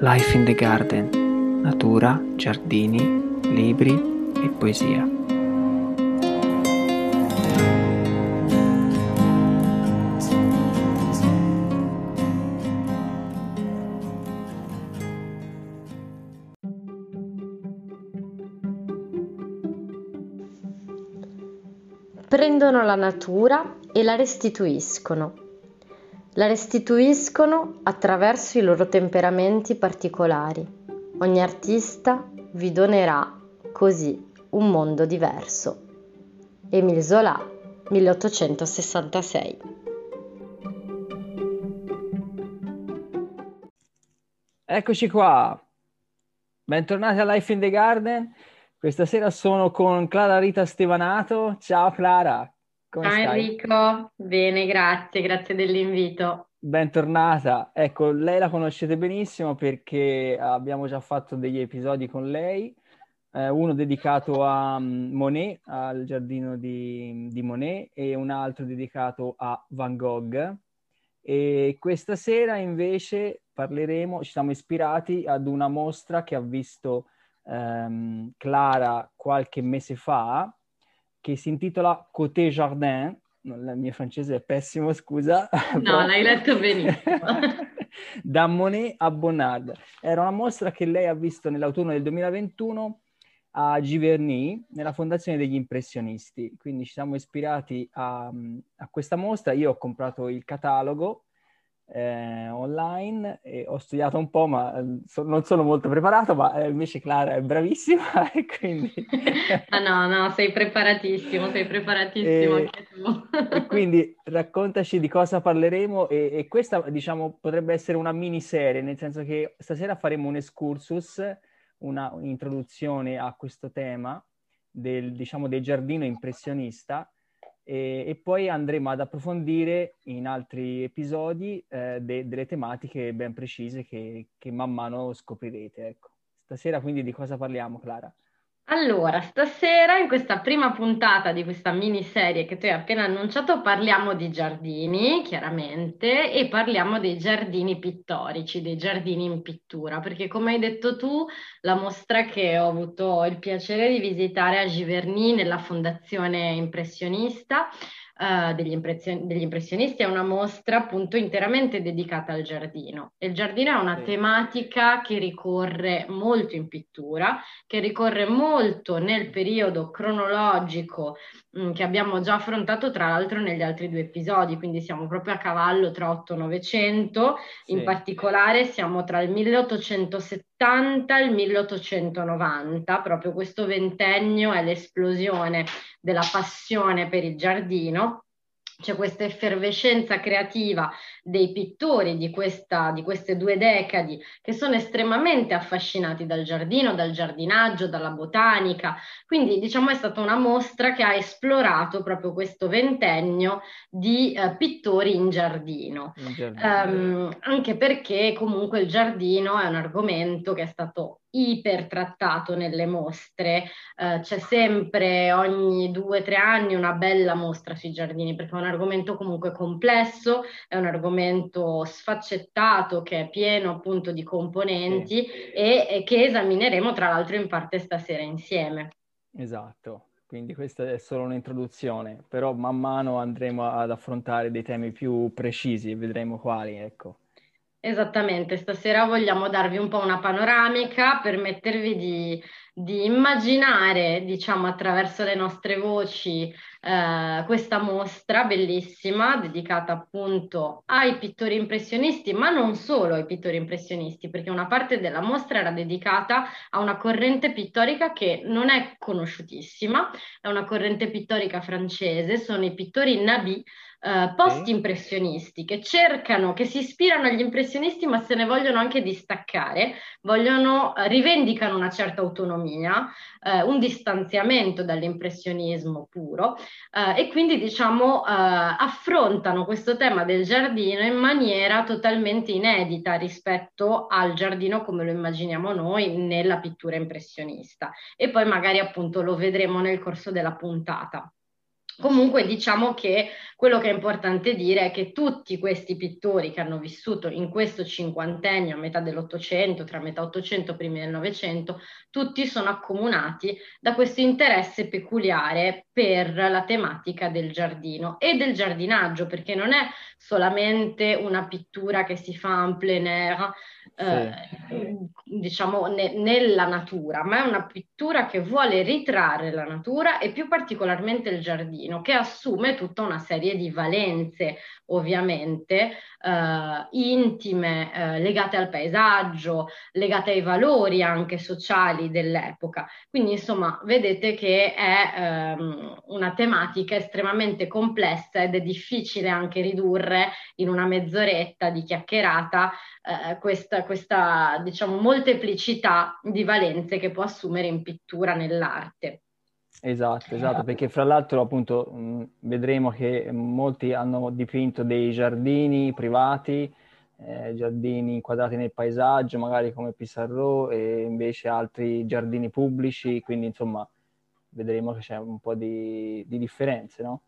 Life in the Garden, natura, giardini, libri e poesia. Prendono la natura e la restituiscono la restituiscono attraverso i loro temperamenti particolari. Ogni artista vi donerà così un mondo diverso. Émile Zola, 1866. Eccoci qua, bentornati a Life in the Garden. Questa sera sono con Clara Rita Stevanato. Ciao Clara. Come Ciao stai? Enrico, bene, grazie, grazie dell'invito. Bentornata. Ecco, lei la conoscete benissimo perché abbiamo già fatto degli episodi con lei, eh, uno dedicato a um, Monet, al giardino di, di, Monet, e un altro dedicato a Van Gogh. E questa sera invece parleremo, ci siamo ispirati ad una mostra che ha visto ehm, Clara qualche mese fa, che si intitola Côté Jardin. Il mio francese è pessimo, scusa. No, però... l'hai letto benissimo. da Monet a Bonnard. Era una mostra che lei ha visto nell'autunno del 2021 a Giverny, nella Fondazione degli Impressionisti. Quindi ci siamo ispirati a, a questa mostra. Io ho comprato il catalogo eh, online e ho studiato un po', ma eh, so, non sono molto preparato, ma eh, invece Clara è bravissima e quindi... ah no, no, sei preparatissimo, sei preparatissimo e, anche tu. e quindi raccontaci di cosa parleremo e, e, questa, diciamo, potrebbe essere una miniserie, nel senso che stasera faremo un excursus, una, un'introduzione a questo tema del, diciamo, del giardino impressionista e, e, poi andremo ad approfondire in altri episodi eh, de- delle tematiche ben precise che, che man mano scoprirete. Ecco. Stasera quindi di cosa parliamo, Clara? Allora, stasera in questa prima puntata di questa miniserie che tu hai appena annunciato parliamo di giardini, chiaramente, e parliamo dei giardini pittorici, dei giardini in pittura, perché come hai detto tu, la mostra che ho avuto il piacere di visitare a Giverny nella Fondazione Impressionista uh, degli, impression- degli, impressionisti è una mostra appunto interamente dedicata al giardino. il giardino è una sì. tematica che ricorre molto in pittura, che ricorre molto nel periodo cronologico mh, mm, che abbiamo già affrontato tra l'altro negli altri due episodi, quindi siamo proprio a cavallo tra 8 e 900, sì. in particolare siamo tra il 1870 e il 1890, proprio questo ventennio è l'esplosione della passione per il giardino. C'è questa effervescenza creativa dei pittori di, questa, di, queste due decadi che sono estremamente affascinati dal giardino, dal giardinaggio, dalla botanica. Quindi diciamo è stata una mostra che ha esplorato proprio questo ventennio di eh, pittori in giardino. In giardino. Um, anche perché comunque il giardino è un argomento che è stato ipertrattato nelle mostre, eh, c'è sempre ogni due o tre anni una bella mostra sui giardini perché è un argomento comunque complesso, è un argomento sfaccettato che è pieno appunto di componenti sì. e, e che esamineremo tra l'altro in parte stasera insieme. Esatto, quindi questa è solo un'introduzione, però man mano andremo ad affrontare dei temi più precisi e vedremo quali, ecco. Esattamente, stasera vogliamo darvi un po' una panoramica, permettervi di, di immaginare, diciamo, attraverso le nostre voci eh, questa mostra bellissima dedicata appunto ai pittori impressionisti, ma non solo ai pittori impressionisti, perché una parte della mostra era dedicata a una corrente pittorica che non è conosciutissima, è una corrente pittorica francese, sono i pittori Nabi, eh, post-impressionisti che cercano, che si ispirano agli impressionisti ma se ne vogliono anche distaccare, vogliono, eh, rivendicano una certa autonomia, eh, un distanziamento dall'impressionismo puro e quindi diciamo affrontano questo tema del giardino in maniera totalmente inedita rispetto al giardino come lo immaginiamo noi nella pittura impressionista e poi magari appunto lo vedremo nel corso della puntata. Comunque diciamo che quello che è importante dire è che tutti questi pittori che hanno vissuto in questo cinquantennio, a metà dell'Ottocento, tra metà Ottocento e primi del Novecento, tutti sono accomunati da questo interesse peculiare per la tematica del giardino e del giardinaggio, perché non è solamente una pittura che si fa en plein air, eh, diciamo ne, nella natura, ma è una pittura che vuole ritrarre la natura e più particolarmente il giardino, che assume tutta una serie di valenze, ovviamente, eh, intime, eh, legate al paesaggio, legate ai valori anche sociali dell'epoca. Quindi, insomma, vedete che è ehm, una tematica estremamente complessa ed è difficile anche ridurre in una mezz'oretta di chiacchierata eh, questa, questa, diciamo, molteplicità di valenze che può assumere in pittura nell'arte. Esatto, esatto, perché fra l'altro appunto mh, vedremo che molti hanno dipinto dei giardini privati, eh, giardini inquadrati nel paesaggio, magari come Pissarro, e invece altri giardini pubblici, quindi insomma vedremo che c'è un po' di, di differenze, no?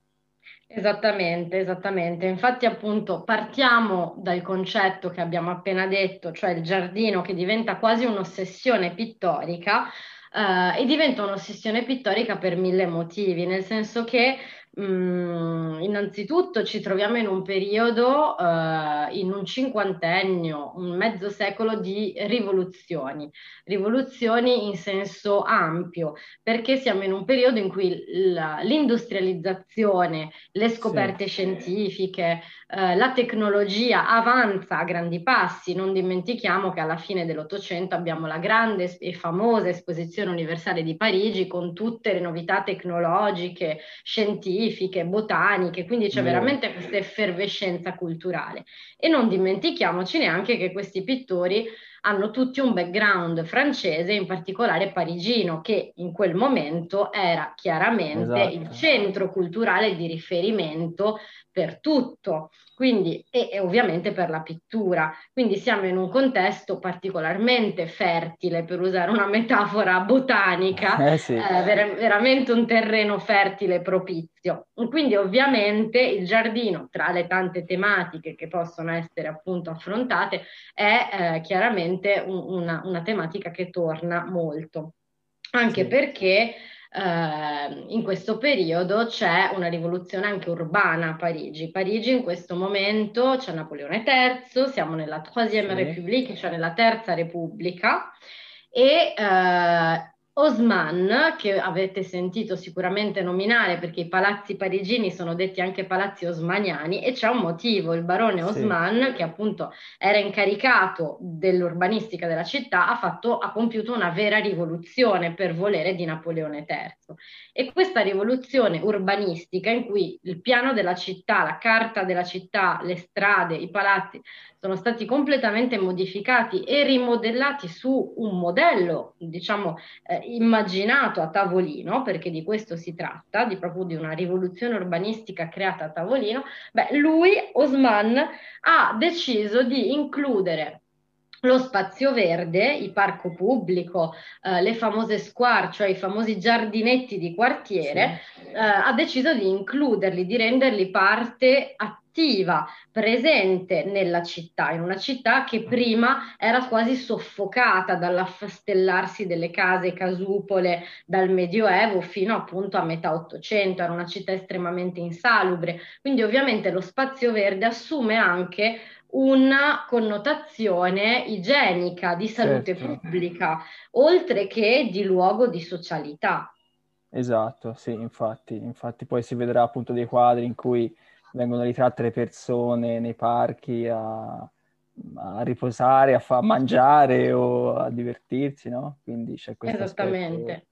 Esattamente, esattamente. Infatti, appunto, partiamo dal concetto che abbiamo appena detto, cioè il giardino che diventa quasi un'ossessione pittorica, eh, e diventa un'ossessione pittorica per mille motivi, nel senso che Mm, innanzitutto ci troviamo in un periodo, uh, in un cinquantennio, un mezzo secolo di rivoluzioni, rivoluzioni in senso ampio, perché siamo in un periodo in cui l'industrializzazione, le scoperte sì. scientifiche, uh, la tecnologia avanza a grandi passi. Non dimentichiamo che alla fine dell'Ottocento abbiamo la grande e famosa esposizione universale di Parigi con tutte le novità tecnologiche, scientifiche scientifiche, botaniche, quindi c'è veramente questa effervescenza culturale. E non dimentichiamoci neanche che questi pittori hanno tutti un background francese, in particolare parigino, che in quel momento era chiaramente esatto. il centro culturale di riferimento per tutto quindi, e, e, ovviamente per la pittura. Quindi siamo in un contesto particolarmente fertile, per usare una metafora botanica, eh sì. eh, ver- veramente un terreno fertile propizio. Quindi ovviamente il giardino, tra le tante tematiche che possono essere appunto affrontate, è eh, chiaramente un, una, una, tematica che torna molto. Anche sì. perché eh, in questo periodo c'è una rivoluzione anche urbana a Parigi. Parigi in questo momento c'è Napoleone III, siamo nella Troisième sì. République, cioè nella Terza Repubblica, e eh, Osman, che avete sentito sicuramente nominare perché i palazzi parigini sono detti anche palazzi osmaniani e c'è un motivo, il barone Osman, sì. che appunto era incaricato dell'urbanistica della città, ha, fatto, ha compiuto una vera rivoluzione per volere di Napoleone III. E questa rivoluzione urbanistica in cui il piano della città, la carta della città, le strade, i palazzi sono stati completamente modificati e rimodellati su un modello, diciamo, eh, immaginato a tavolino, perché di questo si tratta, di proprio di una rivoluzione urbanistica creata a tavolino, beh, lui, Osman, ha deciso di includere lo spazio verde, il parco pubblico, eh, le famose square, cioè i famosi giardinetti di quartiere, sì. eh, ha deciso di includerli, di renderli parte attiva attiva, presente nella città, in una città che prima era quasi soffocata dall'affastellarsi delle case casupole dal Medioevo fino appunto a metà Ottocento, era una città estremamente insalubre, quindi ovviamente lo spazio verde assume anche una connotazione igienica, di salute certo. pubblica, oltre che di luogo di socialità. Esatto, sì, infatti, infatti poi si vedrà appunto dei quadri in cui vengono ritratte le persone nei parchi a, a riposare, a, fa- mangiare o a divertirsi, no? Quindi c'è questo Esattamente.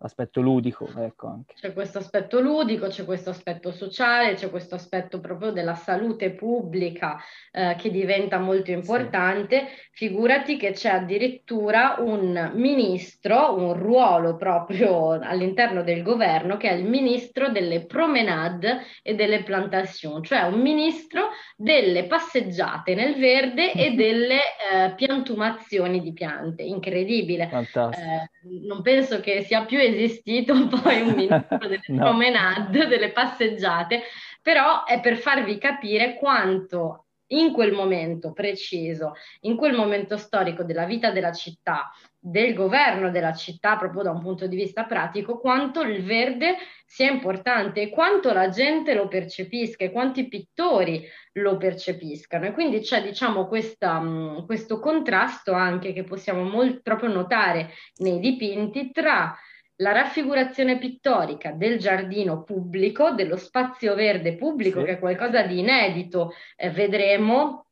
Aspetto ludico, ecco anche. C'è questo aspetto ludico, c'è questo aspetto sociale, c'è questo aspetto proprio della salute pubblica eh, che diventa molto importante. Sì. Figurati che c'è addirittura un ministro, un ruolo proprio all'interno del governo che è il ministro delle promenade e delle plantation, cioè un ministro delle passeggiate nel verde e delle eh, piantumazioni di piante. Incredibile. Eh, non penso che sia più esistito poi un ministro delle no. promenade, delle passeggiate, però è per farvi capire quanto in quel momento preciso, in quel momento storico della vita della città, del governo della città, proprio da un punto di vista pratico, quanto il verde sia importante e quanto la gente lo percepisca e quanti pittori lo percepiscano. E quindi c'è, diciamo, questa, mh, questo contrasto anche che possiamo molto, proprio notare nei dipinti tra la raffigurazione pittorica del giardino pubblico, dello spazio verde pubblico, sì. che è qualcosa di inedito, eh, vedremo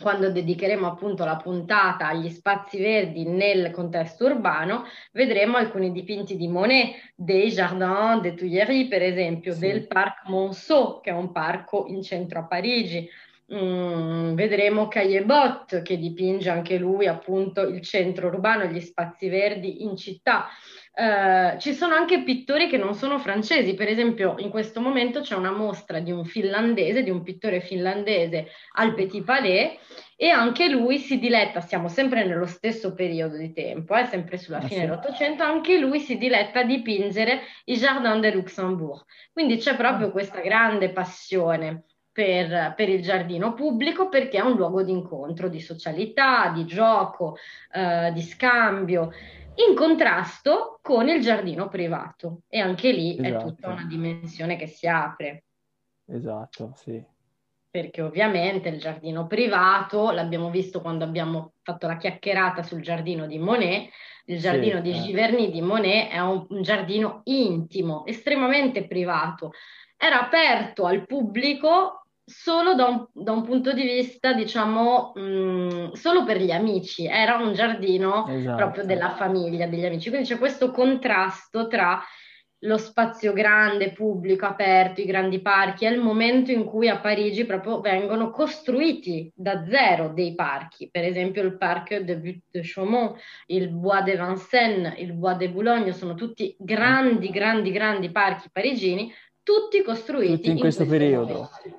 quando dedicheremo appunto la puntata agli spazi verdi nel contesto urbano, vedremo alcuni dipinti di Monet, dei Jardins des Tuileries, per esempio, sì. del Parc Monceau, che è un parco in centro a Parigi. Mm, vedremo Caillebotte che dipinge anche lui appunto il centro urbano, gli spazi verdi in città. Uh, ci sono anche pittori che non sono francesi, per esempio in questo momento c'è una mostra di un finlandese, di un pittore finlandese al Petit Palais e anche lui si diletta, siamo sempre nello stesso periodo di tempo, eh, sempre sulla ah, fine sì. dell'Ottocento, anche lui si diletta a dipingere i Jardin de Luxembourg. Quindi c'è proprio ah. questa grande passione per, per, il giardino pubblico perché è un luogo di incontro, di socialità, di gioco, eh, di scambio, in contrasto con il giardino privato. E anche lì esatto. è tutta una dimensione che si apre. Esatto, sì. Perché ovviamente il giardino privato, l'abbiamo visto quando abbiamo fatto la chiacchierata sul giardino di Monet, il giardino sì, di eh. Giverny di Monet è un, un giardino intimo, estremamente privato. Era aperto al pubblico solo da un, da un, punto di vista, diciamo, mh, solo per gli amici, era un giardino esatto. proprio della famiglia, degli amici. Quindi c'è questo contrasto tra lo spazio grande, pubblico, aperto, i grandi parchi, è il momento in cui a Parigi proprio vengono costruiti da zero dei parchi, per esempio il Parc de Butte de Chaumont, il Bois de Vincennes, il Bois de Boulogne, sono tutti grandi, grandi, grandi parchi parigini, tutti costruiti tutti in, in questo, questo periodo. Momento.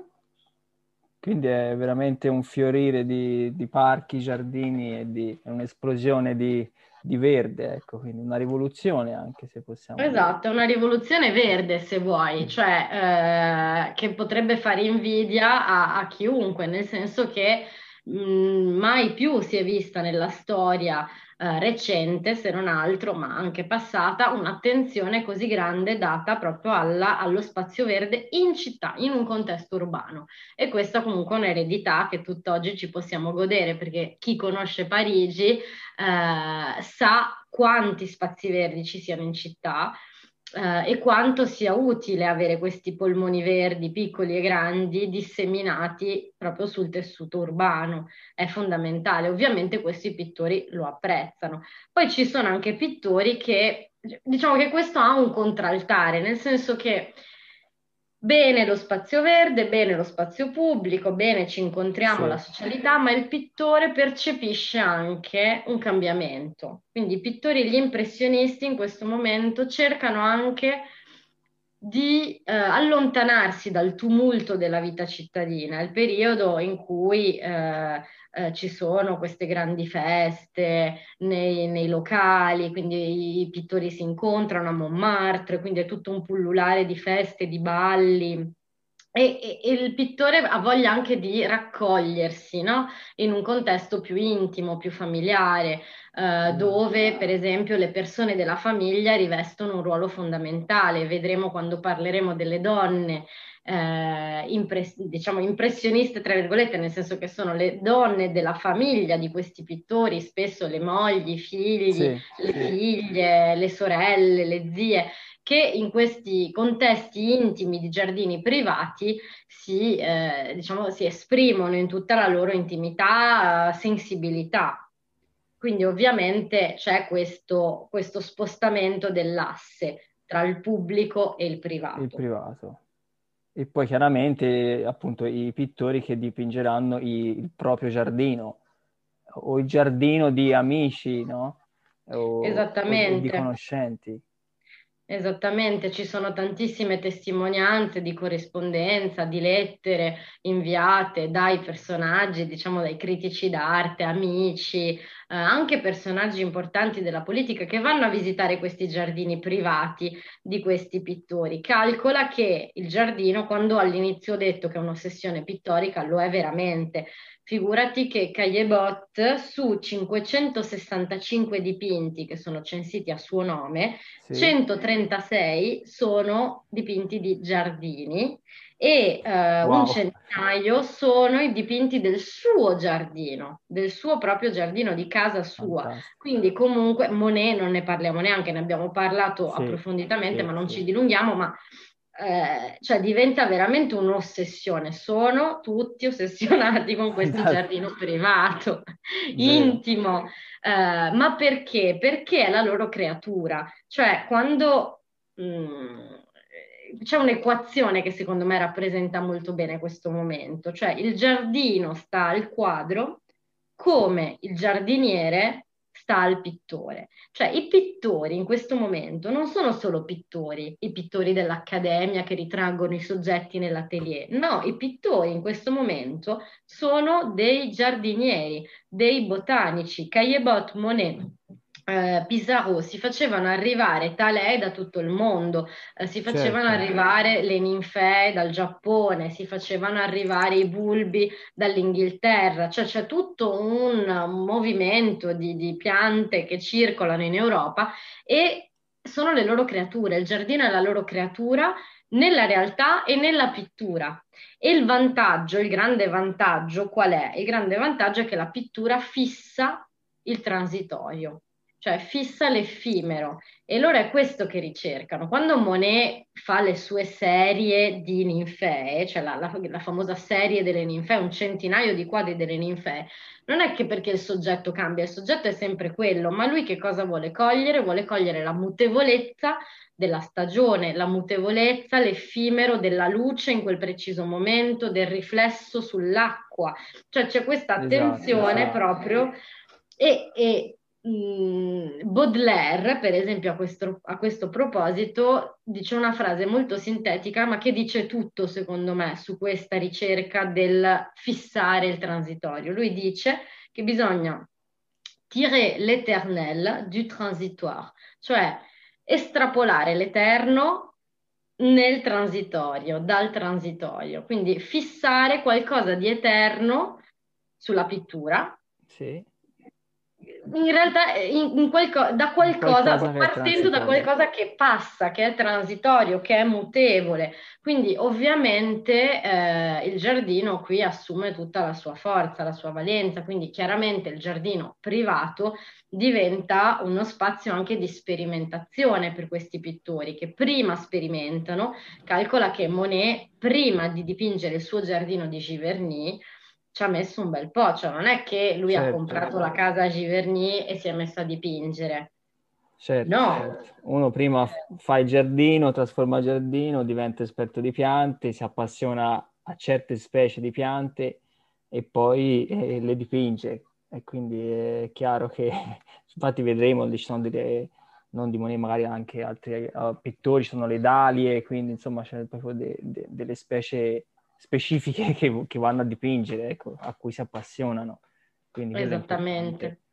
Quindi è veramente un fiorire di, di parchi, giardini e di, è un'esplosione di, di verde, ecco, quindi una rivoluzione anche se possiamo Esatto, dire. una rivoluzione verde se vuoi, cioè eh, che potrebbe fare invidia a, a chiunque, nel senso che mh, mm, mai più si è vista nella storia eh, recente, se non altro, ma anche passata, un'attenzione così grande data proprio alla, allo spazio verde in città, in un contesto urbano. E questa comunque è un'eredità che tutt'oggi ci possiamo godere, perché chi conosce Parigi eh, sa quanti spazi verdi ci siano in città eh, e quanto sia utile avere questi polmoni verdi piccoli e grandi disseminati proprio sul tessuto urbano. È fondamentale. Ovviamente questi pittori lo apprezzano. Poi ci sono anche pittori che, diciamo che questo ha un contraltare, nel senso che Bene lo spazio verde, bene lo spazio pubblico, bene ci incontriamo sì. la socialità, ma il pittore percepisce anche un cambiamento. Quindi i pittori, gli impressionisti in questo momento cercano anche di eh, allontanarsi dal tumulto della vita cittadina, il periodo in cui eh, eh, ci sono queste grandi feste nei, nei, locali, quindi i pittori si incontrano a Montmartre, quindi è tutto un pullulare di feste, di balli. E, e, il pittore ha voglia anche di raccogliersi no? in un contesto più intimo, più familiare, eh, dove per esempio le persone della famiglia rivestono un ruolo fondamentale. Vedremo quando parleremo delle donne. Eh, impress- diciamo impressioniste tra virgolette nel senso che sono le donne della famiglia di questi pittori spesso le mogli, i figli, sì, le figlie, le sorelle, le zie che in questi contesti intimi di giardini privati si, eh, diciamo, si esprimono in tutta la loro intimità, sensibilità. Quindi ovviamente c'è questo, questo spostamento dell'asse tra il pubblico e il privato. Il privato. E poi chiaramente appunto i pittori che dipingeranno i, il proprio giardino o il giardino di amici, no? O, Esattamente. O di conoscenti. Esattamente, ci sono tantissime testimonianze di corrispondenza, di lettere inviate dai personaggi, diciamo dai critici d'arte, amici, eh, anche personaggi importanti della politica che vanno a visitare questi giardini privati di questi pittori. Calcola che il giardino, quando all'inizio ho detto che è un'ossessione pittorica, lo è veramente Figurati che Caillebot su 565 dipinti che sono censiti a suo nome, sì. 136 sono dipinti di giardini e uh, wow. un centinaio sono i dipinti del suo giardino, del suo proprio giardino di casa sua. Fantastico. Quindi comunque Monet non ne parliamo neanche, ne abbiamo parlato sì, approfonditamente, sì, ma non ci dilunghiamo, ma eh, cioè diventa veramente un'ossessione. Sono tutti ossessionati con questo esatto. giardino privato, intimo. Eh, ma perché? Perché è la loro creatura. Cioè, quando mh, mm, c'è un'equazione che secondo me rappresenta molto bene questo momento, cioè il giardino sta al quadro come il giardiniere sta al pittore. Cioè i pittori in questo momento non sono solo pittori, i pittori dell'accademia che ritraggono i soggetti nell'atelier, no, i pittori in questo momento sono dei giardinieri, dei botanici, Caillebot, Monet, eh, Pissarro si facevano arrivare talè da tutto il mondo, eh, si facevano certo. arrivare le ninfee dal Giappone, si facevano arrivare i bulbi dall'Inghilterra, cioè c'è tutto un, un movimento di, di piante che circolano in Europa e sono le loro creature, il giardino è la loro creatura nella realtà e nella pittura. E il vantaggio, il grande vantaggio qual è? Il grande vantaggio è che la pittura fissa il transitorio cioè fissa l'effimero. E loro è questo che ricercano. Quando Monet fa le sue serie di ninfee, cioè la, la, la, famosa serie delle ninfee, un centinaio di quadri delle ninfee, non è che perché il soggetto cambia, il soggetto è sempre quello, ma lui che cosa vuole cogliere? Vuole cogliere la mutevolezza della stagione, la mutevolezza, l'effimero della luce in quel preciso momento, del riflesso sull'acqua. Cioè c'è questa attenzione esatto, esatto. proprio e, e Baudelaire, per esempio, a questo, a questo, proposito, dice una frase molto sintetica, ma che dice tutto, secondo me, su questa ricerca del fissare il transitorio. Lui dice che bisogna tirer l'éternel du transitoire, cioè estrapolare l'eterno nel transitorio, dal transitorio, quindi fissare qualcosa di eterno sulla pittura. Sì in realtà in, in qualco, da qualcosa, qualcosa partendo da qualcosa che passa, che è transitorio, che è mutevole. Quindi ovviamente eh, il giardino qui assume tutta la sua forza, la sua valenza, quindi chiaramente il giardino privato diventa uno spazio anche di sperimentazione per questi pittori che prima sperimentano. Calcola che Monet, prima di dipingere il suo giardino di Giverny, ci ha messo un bel po', cioè non è che lui certo. ha comprato la casa a Giverny e si è messo a dipingere. Certo, no. Certo. Uno prima fa il giardino, trasforma il giardino, diventa esperto di piante, si appassiona a certe specie di piante e poi eh, le dipinge. E quindi è chiaro che, infatti vedremo, ci sono delle, non di Monet, magari anche altri uh, pittori, ci sono le dalie, quindi insomma c'è proprio de, de, delle specie specifiche che, che vanno a dipingere, ecco, a cui si appassionano. Quindi Esattamente.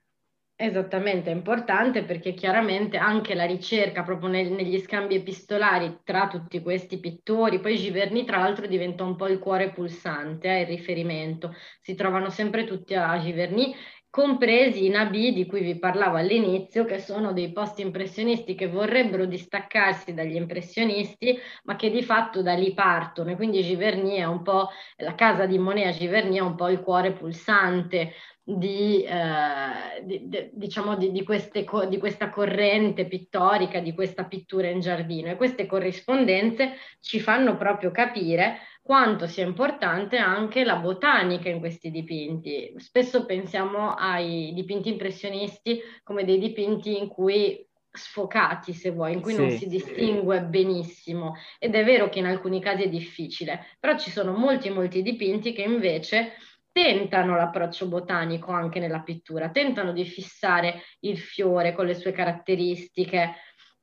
Esattamente, è importante perché chiaramente anche la ricerca proprio nel, negli scambi epistolari tra tutti questi pittori, poi Giverny tra l'altro diventa un po' il cuore pulsante, eh, il riferimento, si trovano sempre tutti a Giverny compresi i Nabi di cui vi parlavo all'inizio, che sono dei post impressionisti che vorrebbero distaccarsi dagli impressionisti, ma che di fatto da lì partono. E quindi Giverny è un po' la casa di Monet a Giverny è un po' il cuore pulsante di, eh, di, di, diciamo di, queste, di, questa corrente pittorica, di questa pittura in giardino. E queste corrispondenze ci fanno proprio capire quanto sia importante anche la botanica in questi dipinti. Spesso pensiamo ai dipinti impressionisti come dei dipinti in cui sfocati, se vuoi, in cui sì, non si distingue sì. benissimo. Ed è vero che in alcuni casi è difficile, però ci sono molti, molti dipinti che invece tentano l'approccio botanico anche nella pittura, tentano di fissare il fiore con le sue caratteristiche,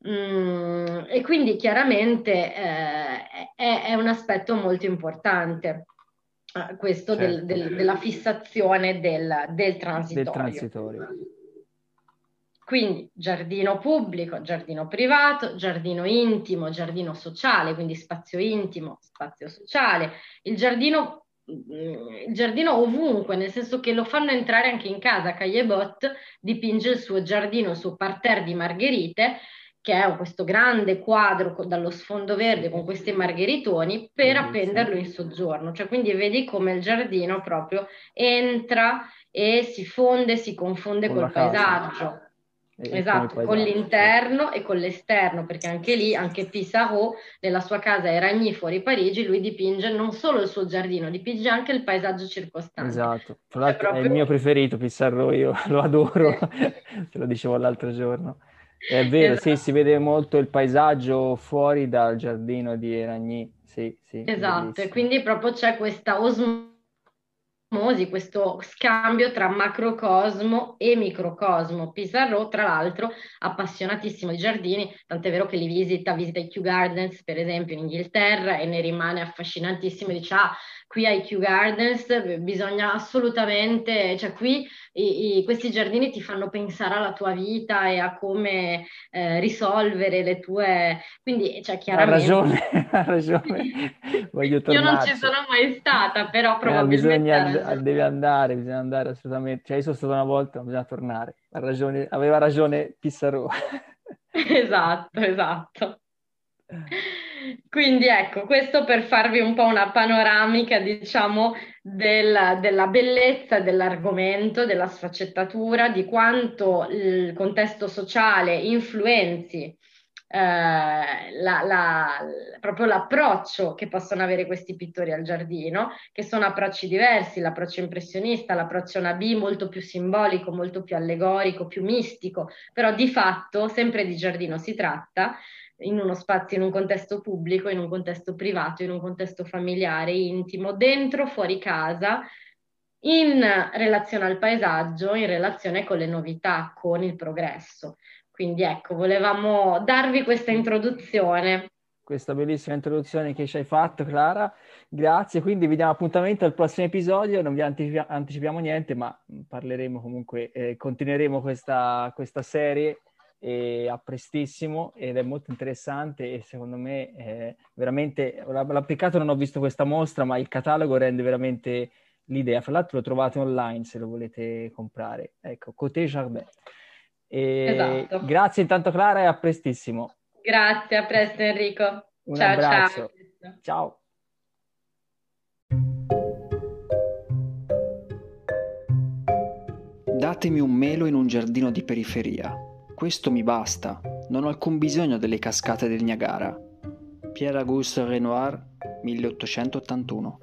Mm, e quindi chiaramente eh, è, è, un aspetto molto importante eh, questo certo. del, del, della fissazione del, del transitorio. Del transitorio. Quindi giardino pubblico, giardino privato, giardino intimo, giardino sociale, quindi spazio intimo, spazio sociale. Il giardino, il giardino ovunque, nel senso che lo fanno entrare anche in casa. Caillebot dipinge il suo giardino, il suo parterre di margherite, che è questo grande quadro dallo sfondo verde con questi margheritoni, per appenderlo in soggiorno. Cioè, quindi vedi come il giardino proprio entra e si fonde, si confonde con col paesaggio. Esatto, con l'interno e con l'esterno, perché anche lì, anche Pissarro, nella sua casa ai Ragni fuori Parigi, lui dipinge non solo il suo giardino, dipinge anche il paesaggio circostante. Esatto, tra l'altro è, proprio... è il mio preferito Pissarro, io lo adoro, te lo dicevo l'altro giorno. È vero, esatto. sì, si vede molto il paesaggio fuori dal giardino di Eragny, sì, sì. Esatto, e quindi proprio c'è questa osmosi questo scambio tra macrocosmo e microcosmo. Pissarro, tra l'altro, appassionatissimo di giardini, tant'è vero che li visita, visita i Kew Gardens, per esempio, in Inghilterra e ne rimane affascinantissimo. Dice, ah, qui ai Kew Gardens bisogna assolutamente, cioè qui i, i, questi giardini ti fanno pensare alla tua vita e a come eh, risolvere le tue... Quindi, cioè, chiaramente... Ha ragione, ha ragione. Voglio Io non ci sono mai stata, però probabilmente... Eh, bisogna, deve andare, bisogna andare assolutamente. Cioè, io sono stata una volta, bisogna tornare. Ragione, aveva ragione Pissarro. esatto, esatto. Quindi ecco, questo per farvi un po' una panoramica, diciamo, del, della bellezza dell'argomento, della sfaccettatura, di quanto il contesto sociale influenzi eh, la, la, proprio l'approccio che possono avere questi pittori al giardino, che sono approcci diversi, l'approccio impressionista, l'approccio Nabi molto più simbolico, molto più allegorico, più mistico, però di fatto sempre di giardino si tratta in uno spazio, in un contesto pubblico, in un contesto privato, in un contesto familiare, intimo, dentro, fuori casa, in relazione al paesaggio, in relazione con le novità, con il progresso. Quindi ecco, volevamo darvi questa introduzione. Questa bellissima introduzione che ci hai fatto, Clara. Grazie. Quindi vi diamo appuntamento al prossimo episodio. Non vi anticipiamo niente, ma parleremo comunque, eh, continueremo questa, questa serie e a prestissimo ed è molto interessante e secondo me è veramente l'applicato non ho visto questa mostra ma il catalogo rende veramente l'idea fra l'altro lo trovate online se lo volete comprare ecco Coté Jardin e esatto. grazie intanto Clara e a prestissimo. Grazie a presto Enrico. Un ciao abbraccio. ciao ciao. Datemi un melo in un giardino di periferia. Questo mi basta, non ho alcun bisogno delle cascate del Niagara. Pierre Auguste Renoir, 1881